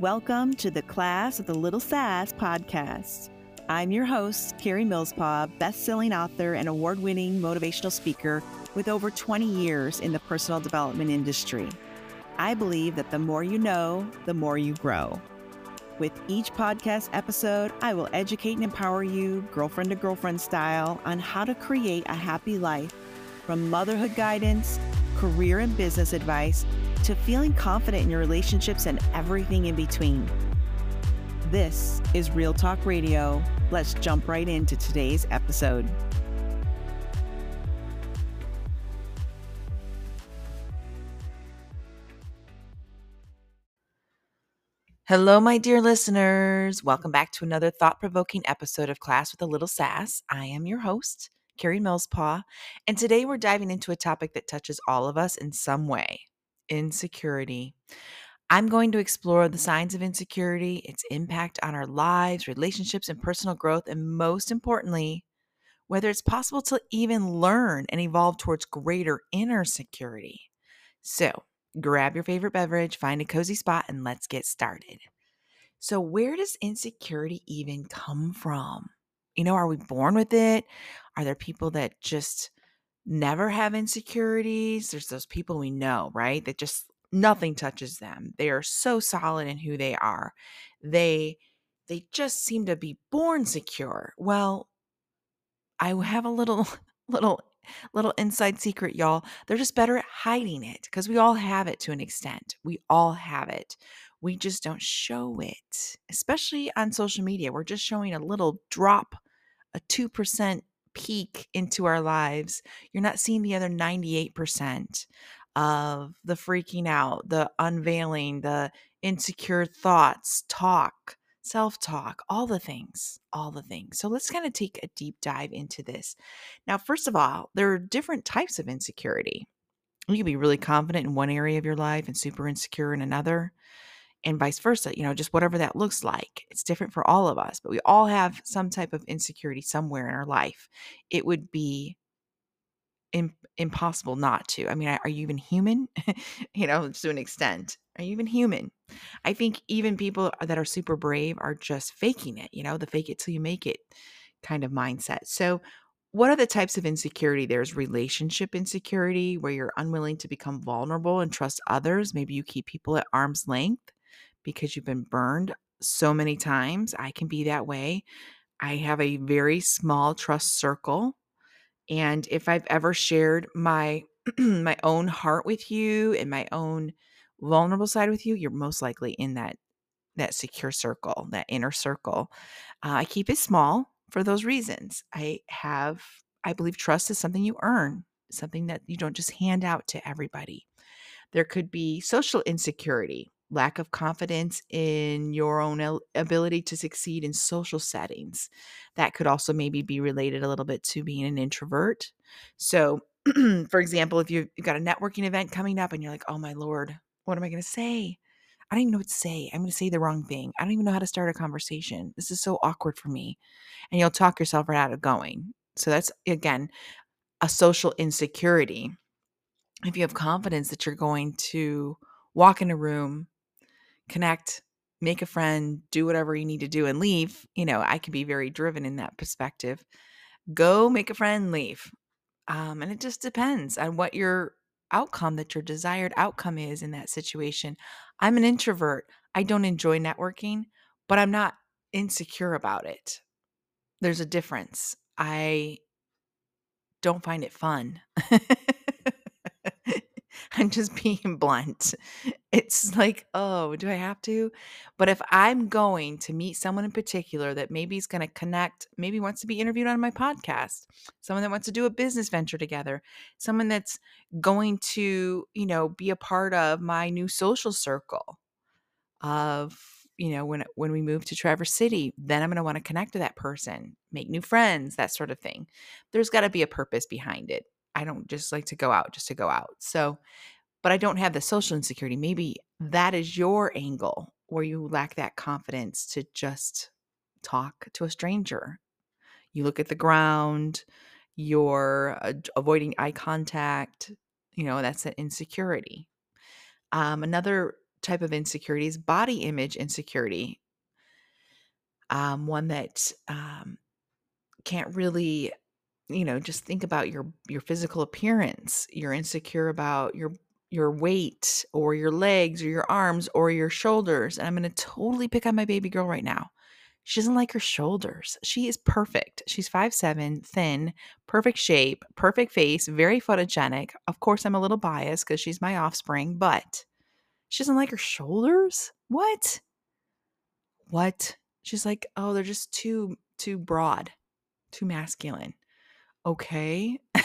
Welcome to the Class of the Little Sass podcast. I'm your host, Karie Millspaugh, best-selling author and award-winning motivational speaker with over 20 years in the personal development industry. I believe that the more you know, the more you grow. With each podcast episode, I will educate and empower you, girlfriend to girlfriend style, on how to create a happy life from motherhood guidance, career and business advice, to feeling confident in your relationships and everything in between. This is Real Talk Radio. Let's jump right into today's episode. Hello, my dear listeners. Welcome back to another thought provoking episode of Class with a Little Sass. I am your host, Karie Millspaugh, and today we're diving into a topic that touches all of us in some way insecurity. I'm going to explore the signs of insecurity, its impact on our lives, relationships, and personal growth, and most importantly, whether it's possible to even learn and evolve towards greater inner security. So, grab your favorite beverage, find a cozy spot, and let's get started. So, where does insecurity even come from? You know, are we born with it? Are there people that just never have insecurities. There's those people we know, right? That just nothing touches them. They are so solid in who they are. They they just seem to be born secure. Well, I have a little little little inside secret, y'all. They're just better at hiding it because we all have it to an extent. We all have it. We just don't show it, especially on social media. We're just showing a little drop, a 2% peek into our lives, you're not seeing the other 98% of the freaking out, the unveiling, the insecure thoughts, talk, self talk, all the things, all the things. So let's kind of take a deep dive into this. Now, first of all, there are different types of insecurity. You can be really confident in one area of your life and super insecure in another and vice versa, you know, just whatever that looks like. It's different for all of us, but we all have some type of insecurity somewhere in our life. It would be impossible not to. I mean, are you even human? you know, to an extent. Are you even human? I think even people that are super brave are just faking it, you know, the fake it till you make it kind of mindset. So, what are the types of insecurity? There's relationship insecurity where you're unwilling to become vulnerable and trust others. Maybe you keep people at arm's length because you've been burned so many times. I can be that way. I have a very small trust circle. And if I've ever shared my my own heart with you and my own vulnerable side with you, you're most likely in that that secure circle, that inner circle. Uh, I keep it small for those reasons. I have I believe trust is something you earn, something that you don't just hand out to everybody. There could be social insecurity lack of confidence in your own ability to succeed in social settings. That could also maybe be related a little bit to being an introvert. So, for example, if you've got a networking event coming up and you're like, oh my Lord, what am I going to say? I don't even know what to say. I'm going to say the wrong thing. I don't even know how to start a conversation. This is so awkward for me. And you'll talk yourself right out of going. So, that's again a social insecurity. If you have confidence that you're going to walk in a room connect, make a friend, do whatever you need to do and leave, you know, I can be very driven in that perspective. Go make a friend, leave. Um, and it just depends on what your outcome that your desired outcome is in that situation. I'm an introvert. I don't enjoy networking, but I'm not insecure about it. There's a difference. I don't find it fun. I'm just being blunt. It's like, oh, do I have to? But if I'm going to meet someone in particular that maybe is going to connect, maybe wants to be interviewed on my podcast, someone that wants to do a business venture together, someone that's going to, you know, be a part of my new social circle of you know when when we move to Traverse City then I'm going to want to connect to that person make new friends that sort of thing there's got to be a purpose behind it I don't just like to go out just to go out. So, but I don't have the social insecurity. Maybe that is your angle where you lack that confidence to just talk to a stranger. You look at the ground, you're uh, avoiding eye contact, you know, that's an insecurity. Um, another type of insecurity is body image insecurity. Um, one that um, can't really, you know, just think about your your physical appearance. You're insecure about your your weight or your legs or your arms or your shoulders. And I'm going to totally pick on my baby girl right now. She doesn't like her shoulders. She is perfect. She's five seven, thin, perfect shape, perfect face, very photogenic. Of course, I'm a little biased because she's my offspring, but she doesn't like her shoulders? What? What? She's like, "Oh, they're just too too broad, too masculine." Okay.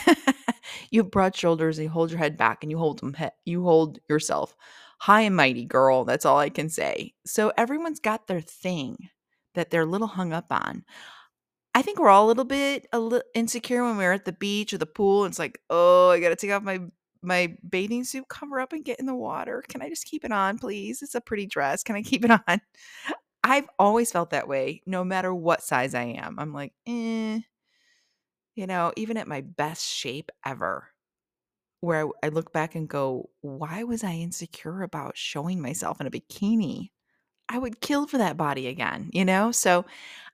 you have broad shoulders you hold your head back and you hold them he- you hold yourself high and mighty, girl. That's all I can say. So everyone's got their thing that they're a little hung up on. I think we're all a little bit a little insecure when we're at the beach or the pool. It's like, oh, I got to take off my my bathing suit, cover up, and get in the water. Can I just keep it on, please? It's a pretty dress. Can I keep it on? I've always felt that way, no matter what size I am. I'm like, eh, you know, even at my best shape ever, where I, I look back and go, why was I insecure about showing myself in a bikini? I would kill for that body again, you know? So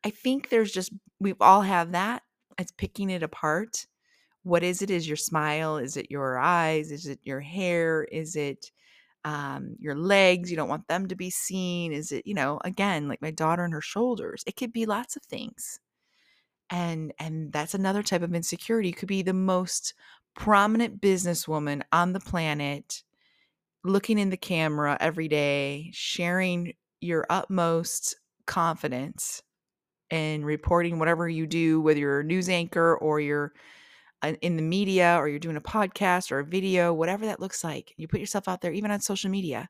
I think there's just, we've all have that. It's picking it apart. What is it? Is your smile? Is it your eyes? Is it your hair? Is it um, your legs? You don't want them to be seen. Is it, you know, again, like my daughter and her shoulders? It could be lots of things. And and that's another type of insecurity. Could be the most prominent businesswoman on the planet, looking in the camera every day, sharing your utmost confidence and reporting whatever you do, whether you're a news anchor or you're uh, in the media or you're doing a podcast or a video, whatever that looks like. You put yourself out there, even on social media.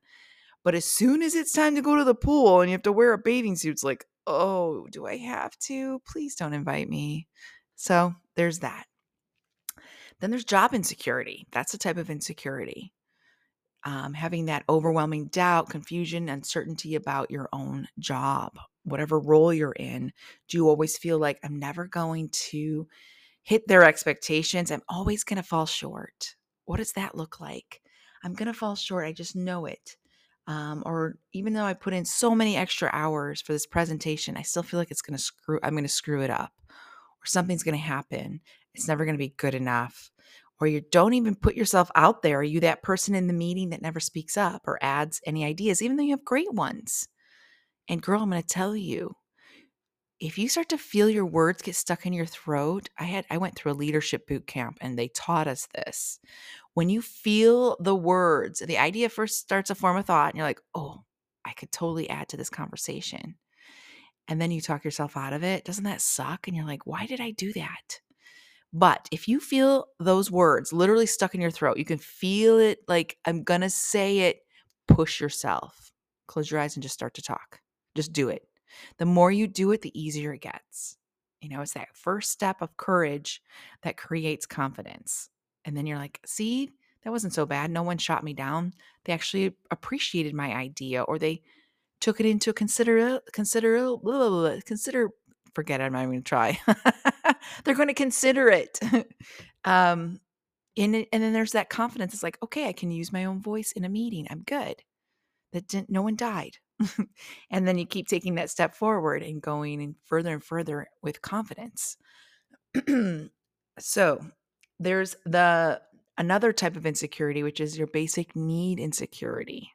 But as soon as it's time to go to the pool and you have to wear a bathing suit, it's like, oh, do I have to? Please don't invite me. So there's that. Then there's job insecurity. That's a type of insecurity um, having that overwhelming doubt, confusion, uncertainty about your own job, whatever role you're in. Do you always feel like I'm never going to hit their expectations? I'm always going to fall short. What does that look like? I'm going to fall short. I just know it. Um, or even though I put in so many extra hours for this presentation, I still feel like it's going to screw, I'm going to screw it up or something's going to happen. It's never going to be good enough or you don't even put yourself out there. Are you that person in the meeting that never speaks up or adds any ideas, even though you have great ones? And girl, I'm going to tell you, if you start to feel your words get stuck in your throat, I had I went through a leadership boot camp and they taught us this. When you feel the words, the idea first starts to form a thought and you're like, "Oh, I could totally add to this conversation." And then you talk yourself out of it. Doesn't that suck? And you're like, "Why did I do that?" But if you feel those words literally stuck in your throat, you can feel it like, I'm going to say it, push yourself. Close your eyes and just start to talk. Just do it. The more you do it, the easier it gets. You know, it's that first step of courage that creates confidence. And then you're like, see, that wasn't so bad. No one shot me down. They actually appreciated my idea or they took it into consider consider consider forget it, I'm not even going to try. They're going to consider it. um, and, and then there's that confidence. It's like, okay, I can use my own voice in a meeting. I'm good. That didn't, no one died. and then you keep taking that step forward and going and further and further with confidence. so there's the another type of insecurity, which is your basic need insecurity.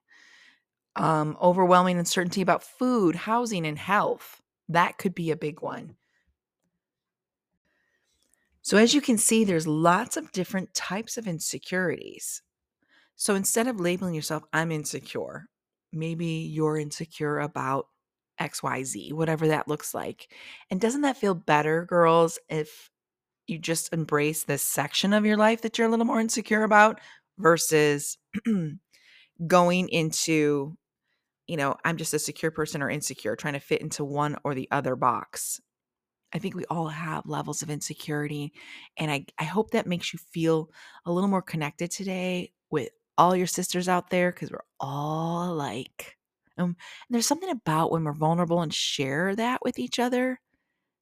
Um, overwhelming uncertainty about food, housing, and health. That could be a big one. So, as you can see, there's lots of different types of insecurities. So, instead of labeling yourself, I'm insecure, maybe you're insecure about XYZ, whatever that looks like. And doesn't that feel better, girls, if you just embrace this section of your life that you're a little more insecure about versus going into you know, I'm just a secure person or insecure, trying to fit into one or the other box. I think we all have levels of insecurity. And I, I hope that makes you feel a little more connected today with all your sisters out there because we're all alike. Um, and there's something about when we're vulnerable and share that with each other,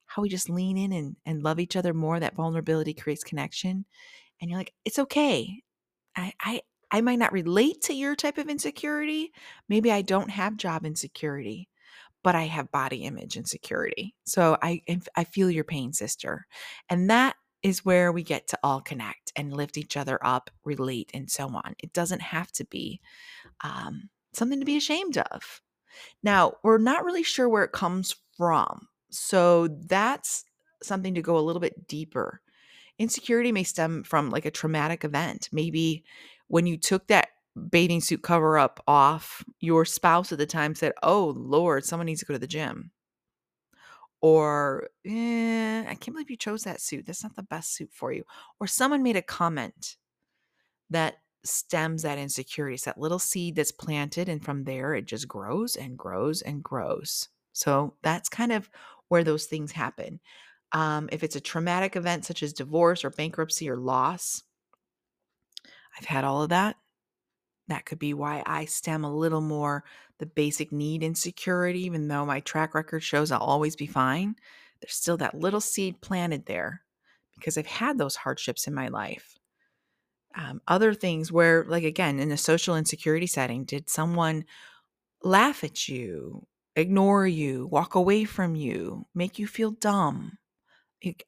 how we just lean in and, and love each other more. That vulnerability creates connection. And you're like, it's okay. I, I, I might not relate to your type of insecurity. Maybe I don't have job insecurity, but I have body image insecurity. So I I feel your pain, sister. And that is where we get to all connect and lift each other up, relate, and so on. It doesn't have to be um, something to be ashamed of. Now, we're not really sure where it comes from. So that's something to go a little bit deeper. Insecurity may stem from like a traumatic event. Maybe when you took that bathing suit cover up off, your spouse at the time said, Oh, Lord, someone needs to go to the gym. Or, eh, I can't believe you chose that suit. That's not the best suit for you. Or someone made a comment that stems that insecurity. It's that little seed that's planted, and from there it just grows and grows and grows. So that's kind of where those things happen. Um, if it's a traumatic event such as divorce or bankruptcy or loss, I've had all of that. That could be why I stem a little more the basic need insecurity, even though my track record shows I'll always be fine. There's still that little seed planted there because I've had those hardships in my life um, other things where, like, again, in a social insecurity setting, did someone laugh at you, ignore you, walk away from you, make you feel dumb?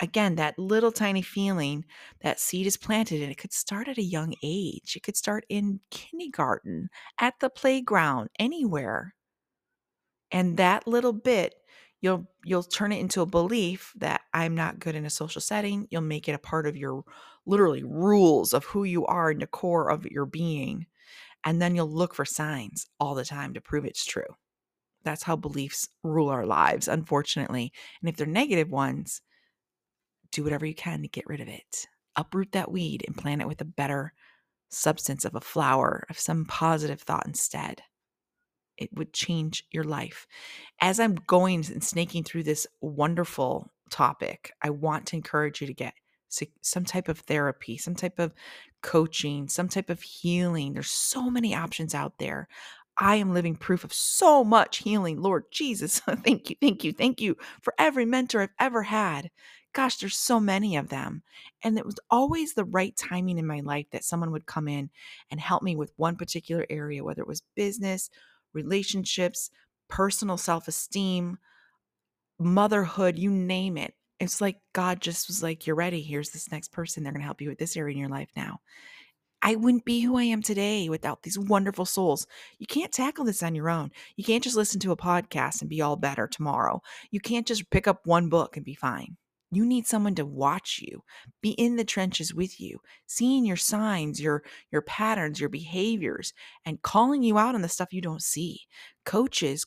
Again, that little tiny feeling, that seed is planted, and it could start at a young age. It could start in kindergarten, at the playground, anywhere. And that little bit you'll you'll turn it into a belief that I'm not good in a social setting. You'll make it a part of your literally rules of who you are and the core of your being. And then you'll look for signs all the time to prove it's true. That's how beliefs rule our lives, unfortunately. And if they're negative ones, do whatever you can to get rid of it. Uproot that weed and plant it with a better substance of a flower, of some positive thought instead it would change your life. As I'm going and snaking through this wonderful topic, I want to encourage you to get some type of therapy, some type of coaching, some type of healing. There's so many options out there. I am living proof of so much healing. Lord Jesus, thank you, thank you, thank you for every mentor I've ever had. Gosh, there's so many of them. And it was always the right timing in my life that someone would come in and help me with one particular area, whether it was business relationships, personal self esteem, motherhood, you name it. It's like God just was like, You're ready. Here's this next person. They're going to help you with this area in your life now. I wouldn't be who I am today without these wonderful souls. You can't tackle this on your own. You can't just listen to a podcast and be all better tomorrow. You can't just pick up one book and be fine. You need someone to watch you, be in the trenches with you, seeing your signs, your your patterns, your behaviors, and calling you out on the stuff you don't see. Coaches,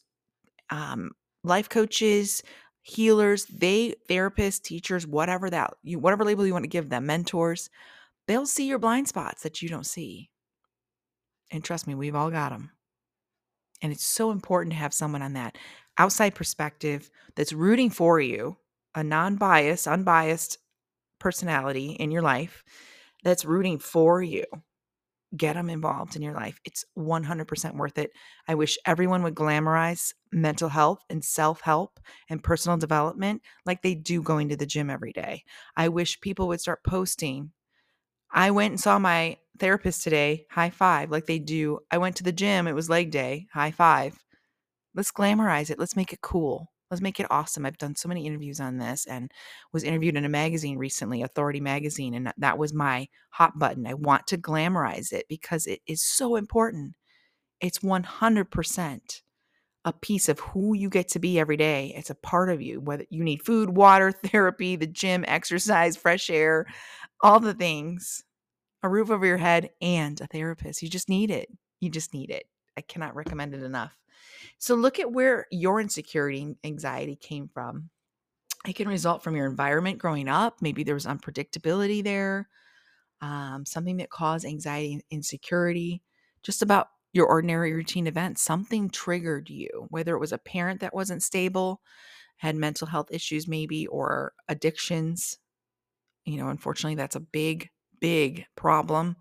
um, life coaches, healers, they therapists, teachers, whatever that you whatever label you want to give them, mentors, they'll see your blind spots that you don't see. And trust me, we've all got them. And it's so important to have someone on that outside perspective that's rooting for you a non-biased, unbiased personality in your life that's rooting for you. Get them involved in your life. It's 100% worth it. I wish everyone would glamorize mental health and self help and personal development like they do going to the gym every day. I wish people would start posting. I went and saw my therapist today, high five, like they do. I went to the gym, it was leg day, high five. Let's glamorize it. Let's make it cool. Let's make it awesome. I've done so many interviews on this and was interviewed in a magazine recently, Authority Magazine, and that was my hot button. I want to glamorize it because it is so important. It's 100% a piece of who you get to be every day. It's a part of you, whether you need food, water, therapy, the gym, exercise, fresh air, all the things, a roof over your head, and a therapist. You just need it. You just need it. I cannot recommend it enough. So look at where your insecurity and anxiety came from. It can result from your environment growing up. Maybe there was unpredictability there, um, something that caused anxiety and insecurity, just about your ordinary routine events. Something triggered you, whether it was a parent that wasn't stable, had mental health issues, maybe, or addictions. You know, unfortunately, that's a big big problem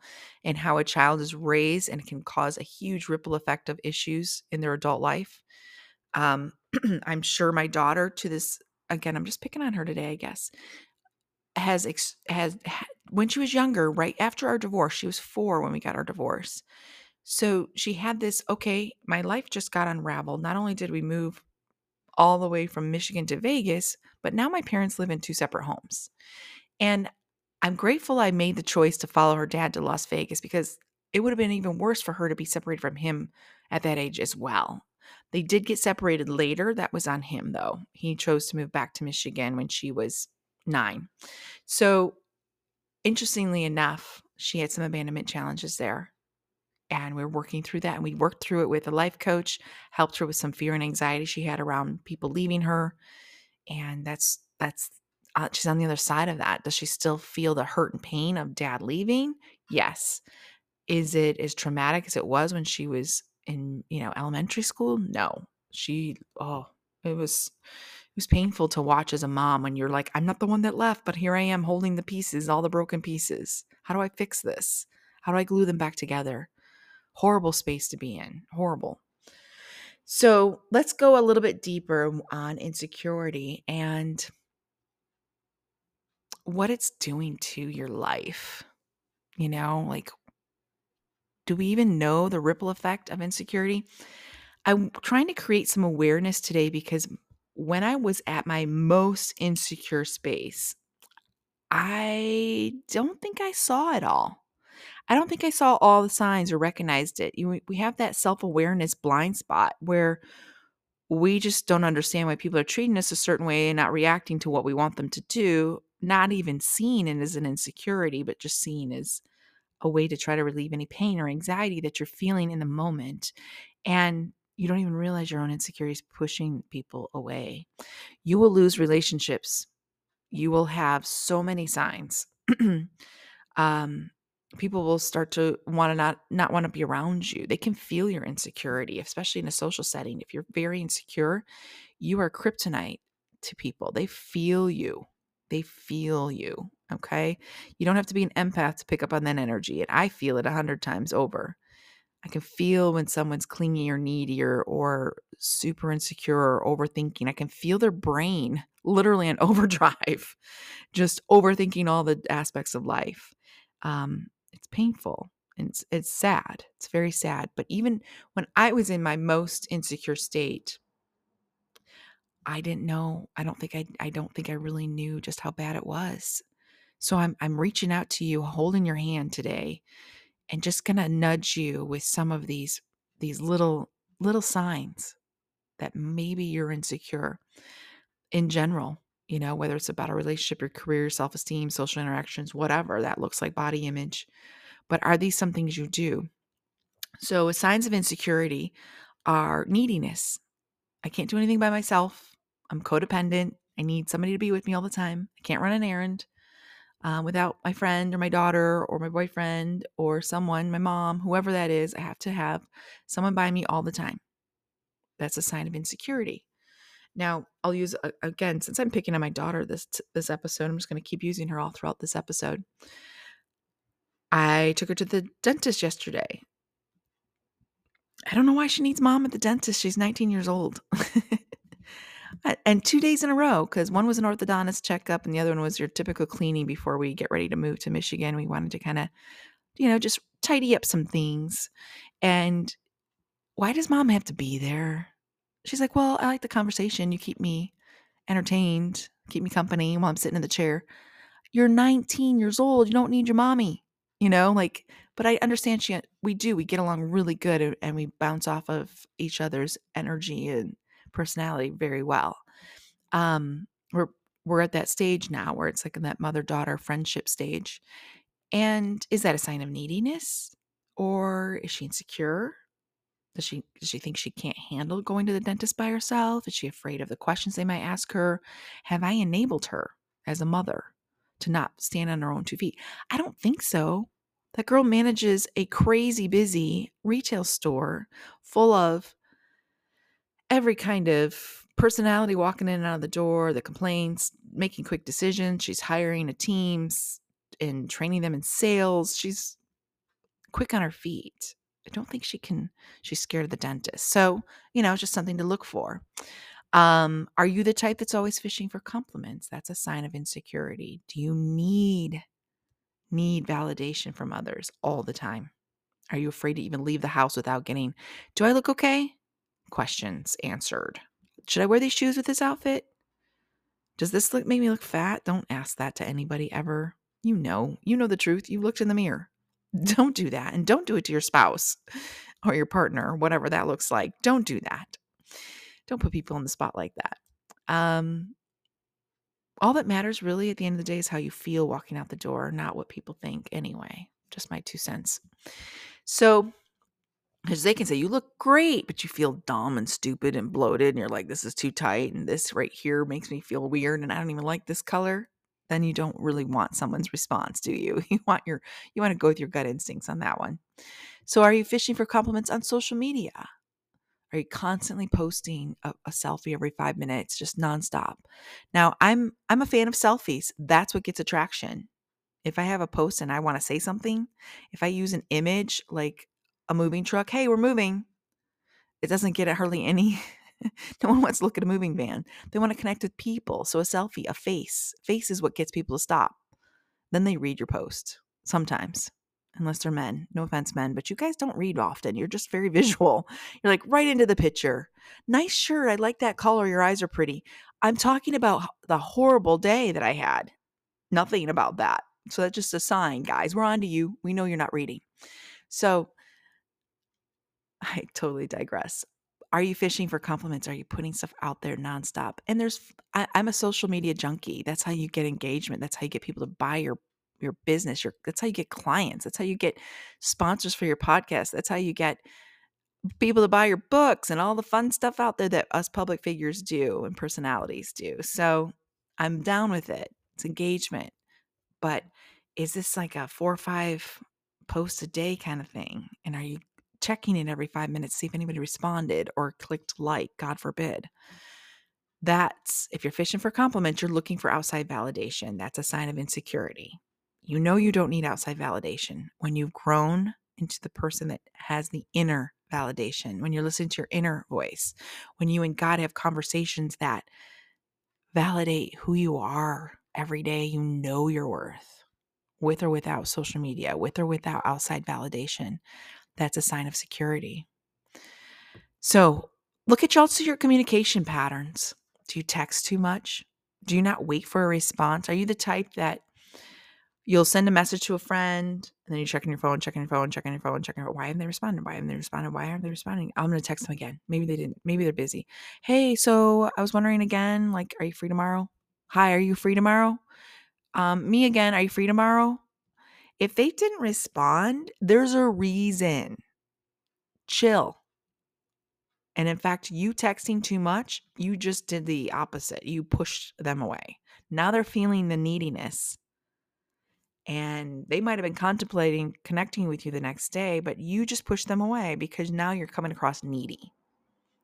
in how a child is raised and can cause a huge ripple effect of issues in their adult life. Um, I'm sure my daughter, to this again, I'm just picking on her today, I guess, has ex- has when she was younger, right after our divorce, she was four when we got our divorce. So she had this okay, my life just got unraveled. Not only did we move all the way from Michigan to Vegas, but now my parents live in two separate homes. And I'm grateful I made the choice to follow her dad to Las Vegas because it would have been even worse for her to be separated from him at that age as well. They did get separated later. That was on him, though. He chose to move back to Michigan when she was nine. So, interestingly enough, she had some abandonment challenges there. And we are working through that. And we worked through it with a life coach, helped her with some fear and anxiety she had around people leaving her. And that's, that's, uh, she's on the other side of that. Does she still feel the hurt and pain of dad leaving? Yes. Is it as traumatic as it was when she was in, you know, elementary school? No. She oh, it was it was painful to watch as a mom when you're like, I'm not the one that left, but here I am holding the pieces, all the broken pieces. How do I fix this? How do I glue them back together? Horrible space to be in. Horrible. So let's go a little bit deeper on insecurity and what it's doing to your life. You know, like do we even know the ripple effect of insecurity? I'm trying to create some awareness today because when I was at my most insecure space, I don't think I saw it all. I don't think I saw all the signs or recognized it. We have that self awareness blind spot where we just don't understand why people are treating us a certain way and not reacting to what we want them to do, not even seeing it as an insecurity, but just seeing as a way to try to relieve any pain or anxiety that you're feeling in the moment. And you don't even realize your own insecurities pushing people away. You will lose relationships. You will have so many signs. um, people will start to want to not not want to be around you. They can feel your insecurity, especially in a social setting. If you're very insecure, you are kryptonite to people. They feel you. They feel you. Okay. You don't have to be an empath to pick up on that energy. And I feel it a hundred times over. I can feel when someone's clingy or needy or, or super insecure or overthinking. I can feel their brain literally in overdrive, just overthinking all the aspects of life. Um, it's painful and it's, it's sad. It's very sad. But even when I was in my most insecure state, I didn't know. I don't think I I don't think I really knew just how bad it was. So I'm I'm reaching out to you, holding your hand today, and just gonna nudge you with some of these these little little signs that maybe you're insecure in general, you know, whether it's about a relationship, your career, self-esteem, social interactions, whatever that looks like body image. But are these some things you do? So signs of insecurity are neediness. I can't do anything by myself. I'm codependent. I need somebody to be with me all the time. I can't run an errand um, without my friend or my daughter or my boyfriend or someone, my mom, whoever that is. I have to have someone by me all the time. That's a sign of insecurity. Now, I'll use again since I'm picking on my daughter this this episode. I'm just going to keep using her all throughout this episode. I took her to the dentist yesterday. I don't know why she needs mom at the dentist. She's 19 years old. and two days in a row because one was an orthodontist checkup and the other one was your typical cleaning before we get ready to move to Michigan. We wanted to kind of, you know, just tidy up some things. And why does mom have to be there? She's like, well, I like the conversation. You keep me entertained, keep me company while I'm sitting in the chair. You're 19 years old. You don't need your mommy, you know, like, but I understand she, uh, we do, we get along really good and we bounce off of each other's energy and personality very well. Um, we're we're at that stage now where it's like in that mother daughter friendship stage. And is that a sign of neediness, or is she insecure? Does she does she think she can't handle going to the dentist by herself? Is she afraid of the questions they might ask her? Have I enabled her as a mother to not stand on her own two feet? I don't think so. That girl manages a crazy busy retail store full of every kind of personality walking in and out of the door, the complaints, making quick decisions. She's hiring a team and training them in sales. She's quick on her feet. I don't think she can, she's scared of the dentist. So, you know, it's just something to look for. Um, are you the type that's always fishing for compliments? That's a sign of insecurity. Do you need need validation from others all the time. Are you afraid to even leave the house without getting, do I look okay? Questions answered. Should I wear these shoes with this outfit? Does this look make me look fat? Don't ask that to anybody ever. You know, you know the truth. You looked in the mirror. Don't do that. And don't do it to your spouse or your partner, whatever that looks like. Don't do that. Don't put people on the spot like that. Um, all that matters really at the end of the day is how you feel walking out the door, not what people think anyway. Just my two cents. So, because they can say you look great, but you feel dumb and stupid and bloated, and you're like, this is too tight, and this right here makes me feel weird, and I don't even like this color. Then you don't really want someone's response, do you? You want your you want to go with your gut instincts on that one. So, are you fishing for compliments on social media? Are you constantly posting a, a, selfie every five minutes, just nonstop? Now, I'm I'm a fan of selfies. That's what gets attraction. If I have a post and I want to say something, if I use an image like a moving truck, hey, we're moving, it doesn't get hardly any. no one wants to look at a moving van. They want to connect with people. So a selfie, a face, face is what gets people to stop. Then they read your post sometimes unless they're men. No offense, men, but you guys don't read often. You're just very visual. You're like right into the picture. Nice shirt. I like that color. Your eyes are pretty. I'm talking about the horrible day that I had. Nothing about that. So that's just a sign, guys. We're on to you. We know you're not reading. So I totally digress. Are you fishing for compliments? Are you putting stuff out there nonstop? And there's, I, I'm a social media junkie. That's how you get engagement. That's how you get people to buy your your business. Your that's how you get clients. That's how you get sponsors for your podcast. That's how you get people to buy your books and all the fun stuff out there that us public figures do and personalities do. So I'm down with it. It's engagement. But is this like a four or five posts a day kind of thing? And are you checking in every five minutes to see if anybody responded or clicked like, God forbid? That's if you're fishing for compliments, you're looking for outside validation. That's a sign of insecurity. You know you don't need outside validation when you've grown into the person that has the inner validation, when you're listening to your inner voice, when you and God have conversations that validate who you are every day, you know your worth, with or without social media, with or without outside validation. That's a sign of security. So look at also your communication patterns. Do you text too much? Do you not wait for a response? Are you the type that you'll send a message to a friend and then you check on your phone, checking your phone, checking your phone, checking your phone. Why haven't they responded? Why haven't they responded? Why aren't they responding? I'm to text them again. Maybe they didn't. Maybe they're busy. Hey, so I was wondering again, like, are you free tomorrow? Hi, are you free tomorrow? Um, me again, are you free tomorrow? If they didn't respond, there's a reason. Chill. And in fact, you texting too much, you just did the opposite. You pushed them away. Now they're feeling the neediness and they might have been contemplating connecting with you the next day, but you just pushed them away because now you're coming across needy,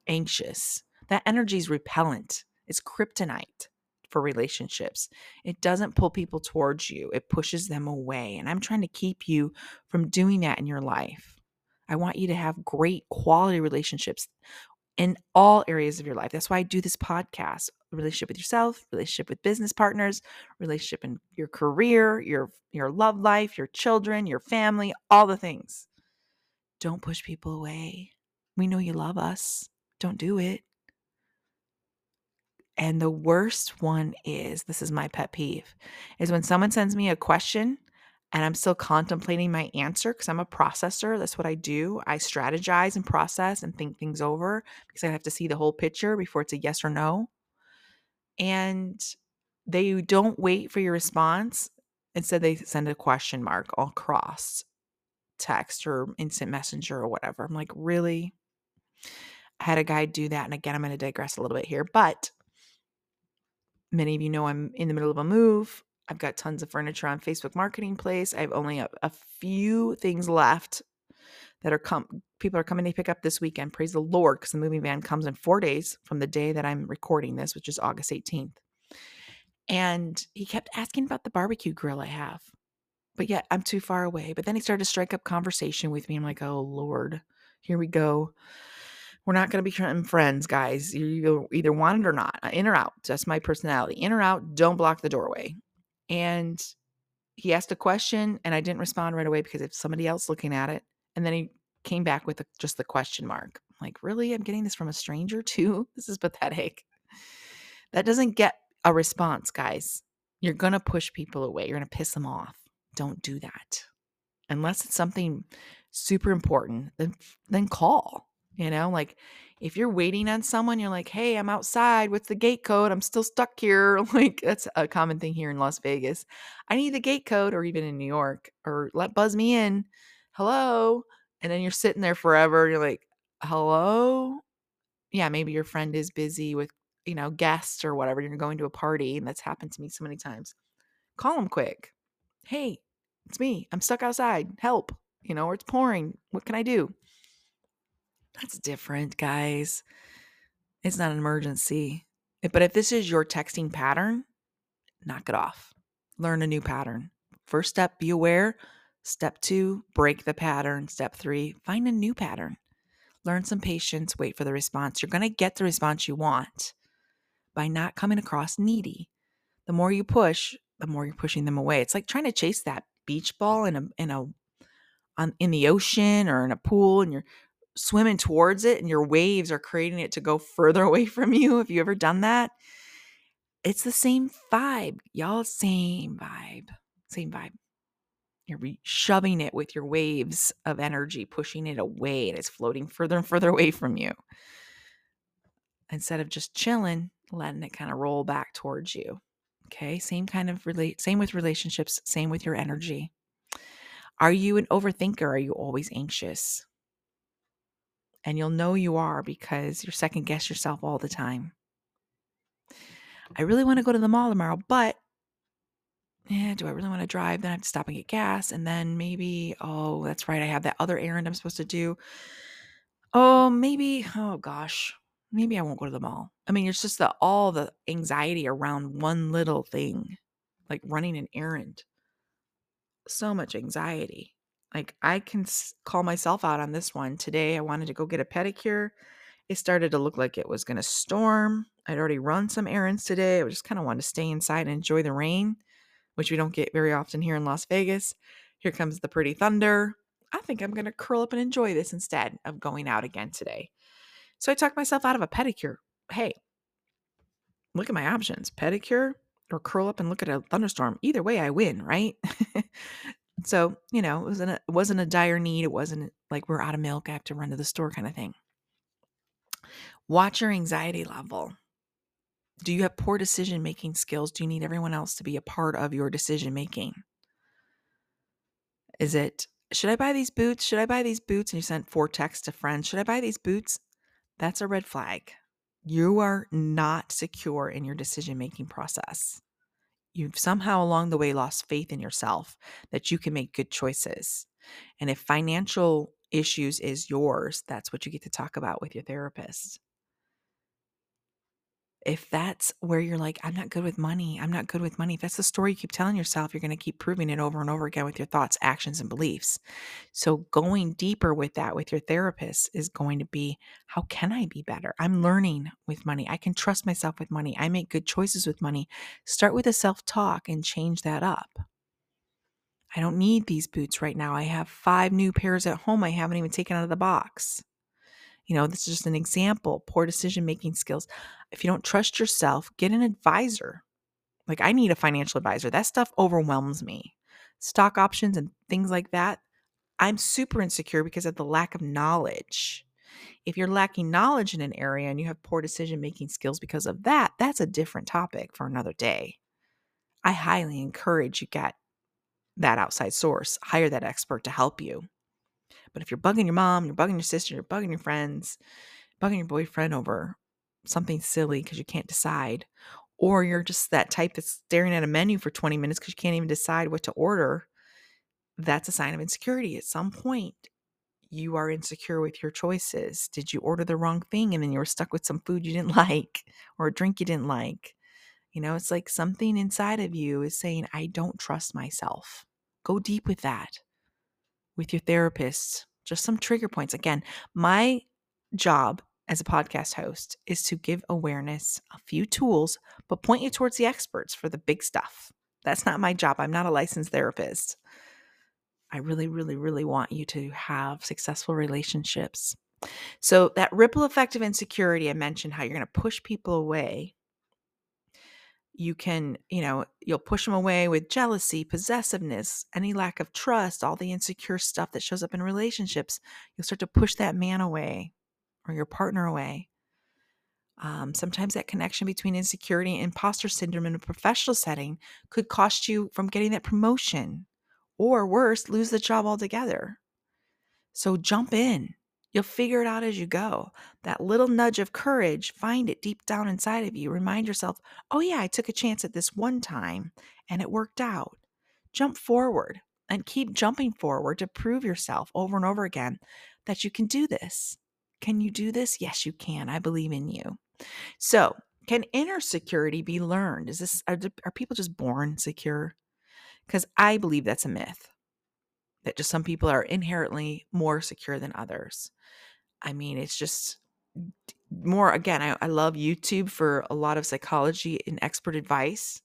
anxious. That energy is repellent, it's kryptonite for relationships. It doesn't pull people towards you, it pushes them away. And I'm trying to keep you from doing that in your life. I want you to have great quality relationships in all areas of your life. That's why I do this podcast relationship with yourself, relationship with business partners, relationship in your career, your your love life, your children, your family, all the things. Don't push people away. We know you love us. Don't do it. And the worst one is this is my pet peeve is when someone sends me a question and I'm still contemplating my answer because I'm a processor. That's what I do. I strategize and process and think things over because I have to see the whole picture before it's a yes or no and they don't wait for your response. Instead, they send a question mark all across text or instant messenger or whatever. I'm like, really? I had a guy do that. And again, I'm going to digress a little bit here, but many of you know I'm in the middle of a move. I've got tons of furniture on Facebook Marketplace. I have only a, a few things left that are come people are coming to pick up this weekend. Praise the Lord, because the moving van comes in four days from the day that I'm recording this, which is August 18th. And he kept asking about the barbecue grill I have. But yet I'm too far away. But then he started to strike up conversation with me. I'm like, oh Lord, here we go. We're not going to become friends, guys. You either want it or not. Uh, in or out. That's my personality. In or out. Don't block the doorway. And he asked a question and I didn't respond right away because if somebody else looking at it. And then he came back with just the question mark. I'm like, really? I'm getting this from a stranger too? This is pathetic. That doesn't get a response, guys. You're going to push people away. You're going to piss them off. Don't do that. Unless it's something super important, then then call. You know, like if you're waiting on someone, you're like, "Hey, I'm outside. What's the gate code? I'm still stuck here." Like that's a common thing here in Las Vegas. I need the gate code or even in New York or let buzz me in. Hello. And then you're sitting there forever. You're like, "Hello?" Yeah, maybe your friend is busy with, you know, guests or whatever. You're going to a party and that's happened to me so many times. Call them quick. "Hey, it's me. I'm stuck outside. Help." You know, or it's pouring. What can I do? That's different, guys. It's not an emergency. But if this is your texting pattern, knock it off. Learn a new pattern. First step, be aware. Step two, break the pattern. Step three, find a new pattern. Learn some patience, wait for the response. You're going to get the response you want by not coming across needy. The more you push, the more you're pushing them away. It's like trying to chase that beach ball in a in a on in the ocean or in a pool and you're swimming towards it and your waves are creating it to go further away from you. Have you ever done that? It's the same vibe, y'all. Same vibe. Same vibe. You're re- shoving it with your waves of energy, pushing it away, and it's floating further and further away from you. Instead of just chilling, letting it kind of roll back towards you. Okay. Same kind of relate, same with relationships, same with your energy. Are you an overthinker? Are you always anxious? And you'll know you are because you're second guess yourself all the time. I really want to go to the mall tomorrow, but yeah, do I really want to drive? Then I have to stop and get gas. And then maybe, oh, that's right, I have that other errand I'm supposed to do. Oh, maybe, oh gosh, maybe I won't go to the mall. I mean, it's just the all the anxiety around one little thing, like running an errand. So much anxiety. Like I can call myself out on this one. Today I wanted to go get a pedicure. It started to look like it was going to storm. I'd already run some errands today. I just kind of wanted to stay inside and enjoy the rain, which we don't get very often here in Las Vegas. Here comes the pretty thunder. I think I'm going to curl up and enjoy this instead of going out again today. So I talked myself out of a pedicure. Hey, look at my options pedicure or curl up and look at a thunderstorm. Either way, I win, right? So, you know, it wasn't a, it wasn't a dire need. It wasn't like we're out of milk. I have to run to the store kind of thing. Watch your anxiety level. Do you have poor decision making skills? Do you need everyone else to be a part of your decision making? Is it, should I buy these boots? Should I buy these boots? And you sent four texts to friends. Should I buy these boots? That's a red flag. You are not secure in your decision making process you've somehow along the way lost faith in yourself that you can make good choices. And if financial issues is yours, that's what you get to talk about with your therapist if that's where you're like, I'm not good with money, I'm not good with money, if that's the story you keep telling yourself, you're going to keep proving it over and over again with your thoughts, actions, and beliefs. So, going deeper with that with your therapist is going to be how can I be better? I'm learning with money. I can trust myself with money. I make good choices with money. Start with a self talk and change that up. I don't need these boots right now. I have five new pairs at home I haven't even taken out of the box. You know, this is just an example poor decision making skills. If you don't trust yourself, get an advisor. Like, I need a financial advisor. That stuff overwhelms me. Stock options and things like that. I'm super insecure because of the lack of knowledge. If you're lacking knowledge in an area and you have poor decision making skills because of that, that's a different topic for another day. I highly encourage you get that outside source, hire that expert to help you. But if you're bugging your mom, you're bugging your sister, you're bugging your friends, bugging your boyfriend over something silly because you can't decide, or you're just that type that's staring at a menu for 20 minutes because you can't even decide what to order, that's a sign of insecurity. At some point, you are insecure with your choices. Did you order the wrong thing and then you were stuck with some food you didn't like or a drink you didn't like? You know, it's like something inside of you is saying, I don't trust myself. Go deep with that with your therapist, just some trigger points. Again, my job as a podcast host is to give awareness, a few tools, but point you towards the experts for the big stuff. That's not my job. I'm not a licensed therapist. I really, really, really want you to have successful relationships. So, that ripple effect of insecurity, I mentioned how you're going to push people away. You can, you know, you'll push them away with jealousy, possessiveness, any lack of trust, all the insecure stuff that shows up in relationships. You'll start to push that man away or your partner away. Um, sometimes that connection between insecurity and imposter syndrome in a professional setting could cost you from getting that promotion or worse, lose the job altogether. So jump in. You'll figure it out as you go. That little nudge of courage, find it deep down inside of you. Remind yourself, oh, yeah, I took a chance at this one time and it worked out. Jump forward and keep jumping forward to prove yourself over and over again that you can do this. Can you do this? Yes, you can. I believe in you. So, can inner security be learned? Is this are, are people just born secure? Because I believe that's a myth. That just some people are inherently more secure than others. I mean, it's just more again, I, I love YouTube for a lot of psychology and expert advice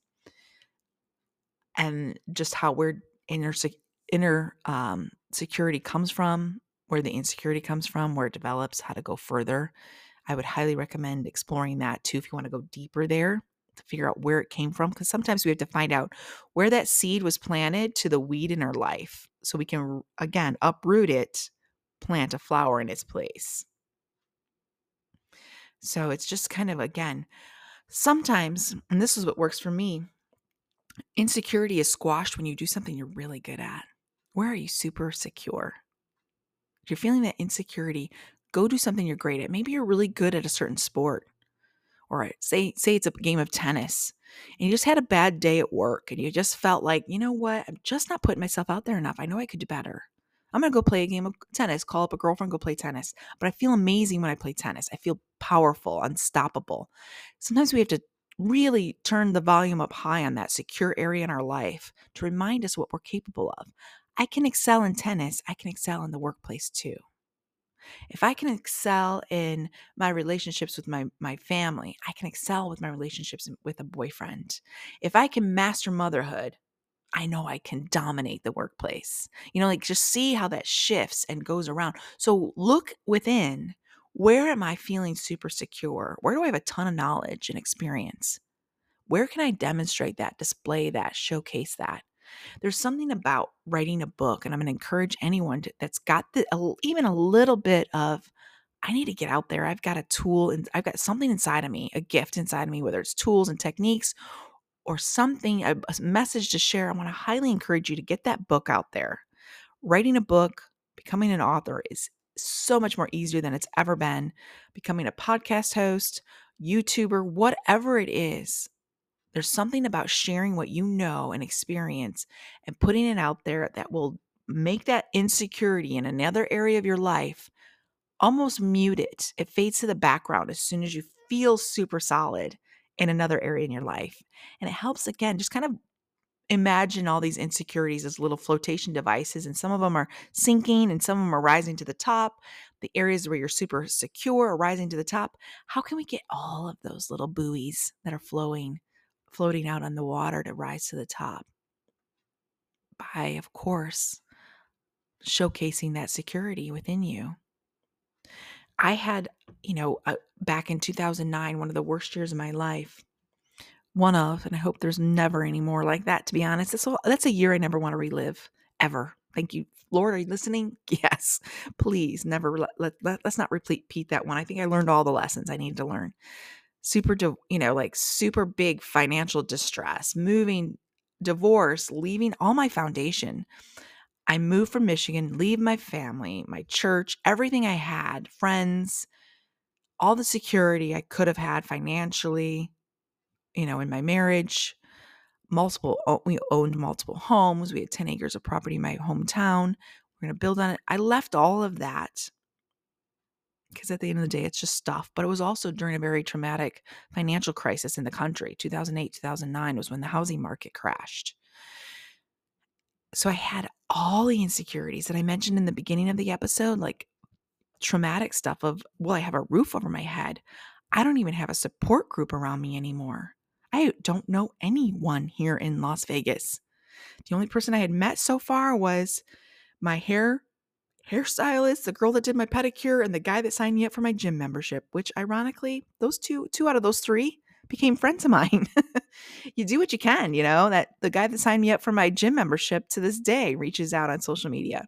and just how where inner inner um, security comes from, where the insecurity comes from, where it develops, how to go further. I would highly recommend exploring that too if you want to go deeper there to figure out where it came from. Because sometimes we have to find out where that seed was planted to the weed in our life so we can, again, uproot it, plant a flower in its place. So it's just kind of, again, sometimes, and this is what works for me, insecurity is squashed when you do something you're really good at. Where are you super secure? If you're feeling that insecurity, go do something you're great at. Maybe you're really good at a certain sport. Or say say it's a game of tennis and you just had a bad day at work and you just felt like, you know what, I'm just not putting myself out there enough. I know I could do better. I'm going to go play a game of tennis, call up a girlfriend, go play tennis. But I feel amazing when I play tennis. I feel powerful, unstoppable. Sometimes we have to really turn the volume up high on that secure area in our life to remind us what we're capable of. I can excel in tennis, I can excel in the workplace too. If I can excel in my relationships with my my family, I can excel with my relationships with a boyfriend. If I can master motherhood, I know I can dominate the workplace. You know, like just see how that shifts and goes around. So look within. Where am I feeling super secure? Where do I have a ton of knowledge and experience? Where can I demonstrate that, display that, showcase that? There's something about writing a book, and I'm going to encourage anyone to, that's got the, a, even a little bit of, I need to get out there. I've got a tool and I've got something inside of me, a gift inside of me, whether it's tools and techniques or something, a, a message to share. I want to highly encourage you to get that book out there. Writing a book, becoming an author is so much more easier than it's ever been. Becoming a podcast host, YouTuber, whatever it is, there's something about sharing what you know and experience and putting it out there that will make that insecurity in another area of your life almost mute it. It fades to the background as soon as you feel super solid in another area in your life. And it helps, again, just kind of imagine all these insecurities as little flotation devices, and some of them are sinking and some of them are rising to the top. The areas where you're super secure are rising to the top. How can we get all of those little buoys that are flowing floating out on the water to rise to the top. By, of course, showcasing that security within you. I had, you know, uh, back in 2009, one of the worst years of my life. One of, and I hope there's never any more like that, to be honest. That's a, that's a year I never want to relive, ever. Thank you. Lord, are you listening? Yes. Please never let, let, let, us not repeat that one. I think I learned all the lessons I needed to learn super, you know, like super big financial distress, moving, divorce, leaving all my foundation. I moved from Michigan, leave my family, my church, everything I had, friends, all the security I could have had financially, you know, in my marriage. Multiple, uh, we owned multiple homes. We had 10 acres of property in my hometown. We're going to build on it. I left all of that because at the end of the day, it's just stuff. But it was also during a very traumatic financial crisis in the country. 2008, 2009 was when the housing market crashed. So I had all the insecurities that I mentioned in the beginning of the episode, like traumatic stuff of, well, I have a roof over my head. I don't even have a support group around me anymore. I don't know anyone here in Las Vegas. The only person I had met so far was my hair hairstylist, the girl that did my pedicure, and the guy that signed me up for my gym membership, which ironically, those two two out of those three became friends of mine. you do what you can, you know, that the guy that signed me up for my gym membership to this day reaches out on social media.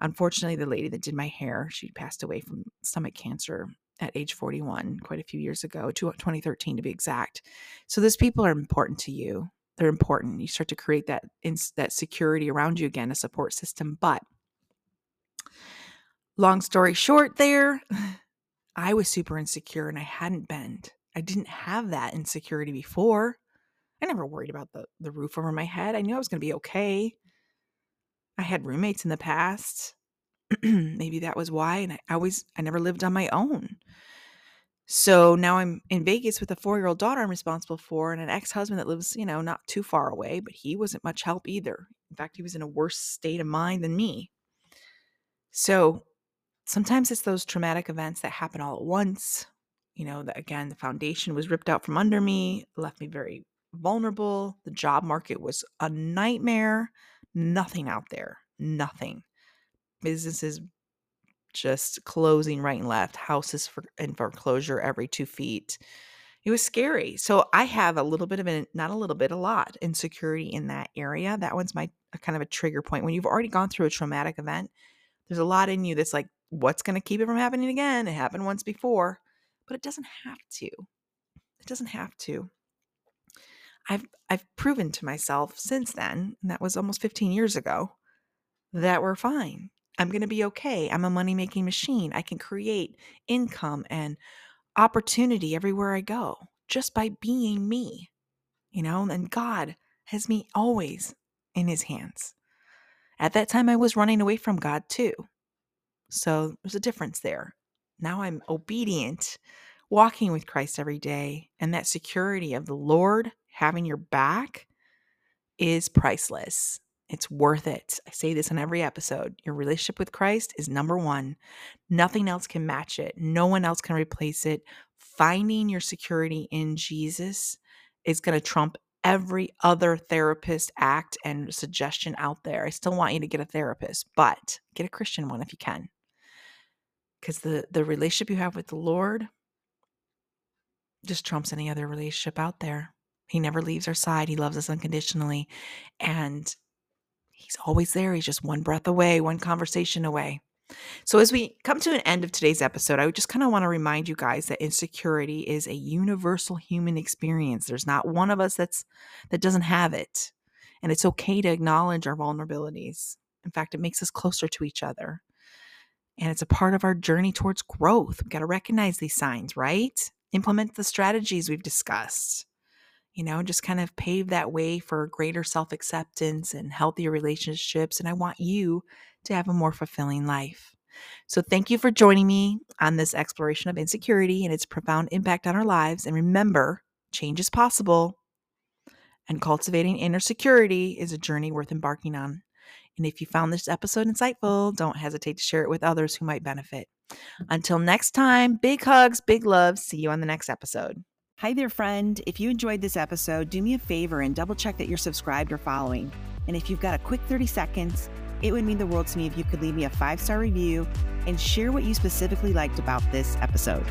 Unfortunately, the lady that did my hair, she passed away from stomach cancer at age 41 quite a few years ago, 2013 to be exact. So those people are important to you. They're important. You start to create that that security around you again, a support system. But long story short, there, I was super insecure and I hadn't been. I didn't have that insecurity before. I never worried about the, the roof over my head. I knew I was going to be okay. I had roommates in the past. Maybe that was why. And I always, I never lived on my own. So now I'm in Vegas with a four year old daughter I'm responsible for and an ex husband that lives, you know, not too far away, but he wasn't much help either. In fact, he was in a worse state of mind than me. So sometimes it's those traumatic events that happen all at once. You know, that again, the foundation was ripped out from under me, left me very vulnerable. The job market was a nightmare. Nothing out there, nothing. Businesses just closing right and left, houses for, in foreclosure every two feet. It was scary. So I have a little bit of an, not a little bit, a lot insecurity in that area. That one's my kind of a trigger point. When you've already gone through a traumatic event, there's a lot in you that's like, what's going to keep it from happening again? It happened once before, but it doesn't have to. It doesn't have to. I've I've proven to myself since then, and that was almost 15 years ago, that we're fine. I'm going to be okay. I'm a money making machine. I can create income and opportunity everywhere I go just by being me, you know, and God has me always in his hands. At that time, I was running away from God too. So there's a difference there. Now I'm obedient, walking with Christ every day, and that security of the Lord having your back is priceless. It's worth it. I say this in every episode. Your relationship with Christ is number one. Nothing else can match it, no one else can replace it. Finding your security in Jesus is going to trump every other therapist act and suggestion out there. I still want you to get a therapist, but get a Christian one if you can. Because the, the relationship you have with the Lord just trumps any other relationship out there. He never leaves our side. He loves us unconditionally. And He's always there. He's just one breath away, one conversation away. So, as we come to an end of today's episode, I would just kind of want to remind you guys that insecurity is a universal human experience. There's not one of us that's that doesn't have it, and it's okay to acknowledge our vulnerabilities. In fact, it makes us closer to each other, and it's a part of our journey towards growth. We've got to recognize these signs, right? Implement the strategies we've discussed you know, just kind of pave that way for greater self acceptance and healthier relationships. And I want you to have a more fulfilling life. So, thank you for joining me on this exploration of insecurity and its profound impact on our lives. And remember, change is possible, and cultivating inner security is a journey worth embarking on. And if you found this episode insightful, don't hesitate to share it with others who might benefit. Until next time, big hugs, big love. See you on the next episode. Hi there, friend. If you enjoyed this episode, do me a favor and double check that you're subscribed or following. And if you've got a quick 30 seconds, it would mean the world to me if you could leave me a five star review and share what you specifically liked about this episode.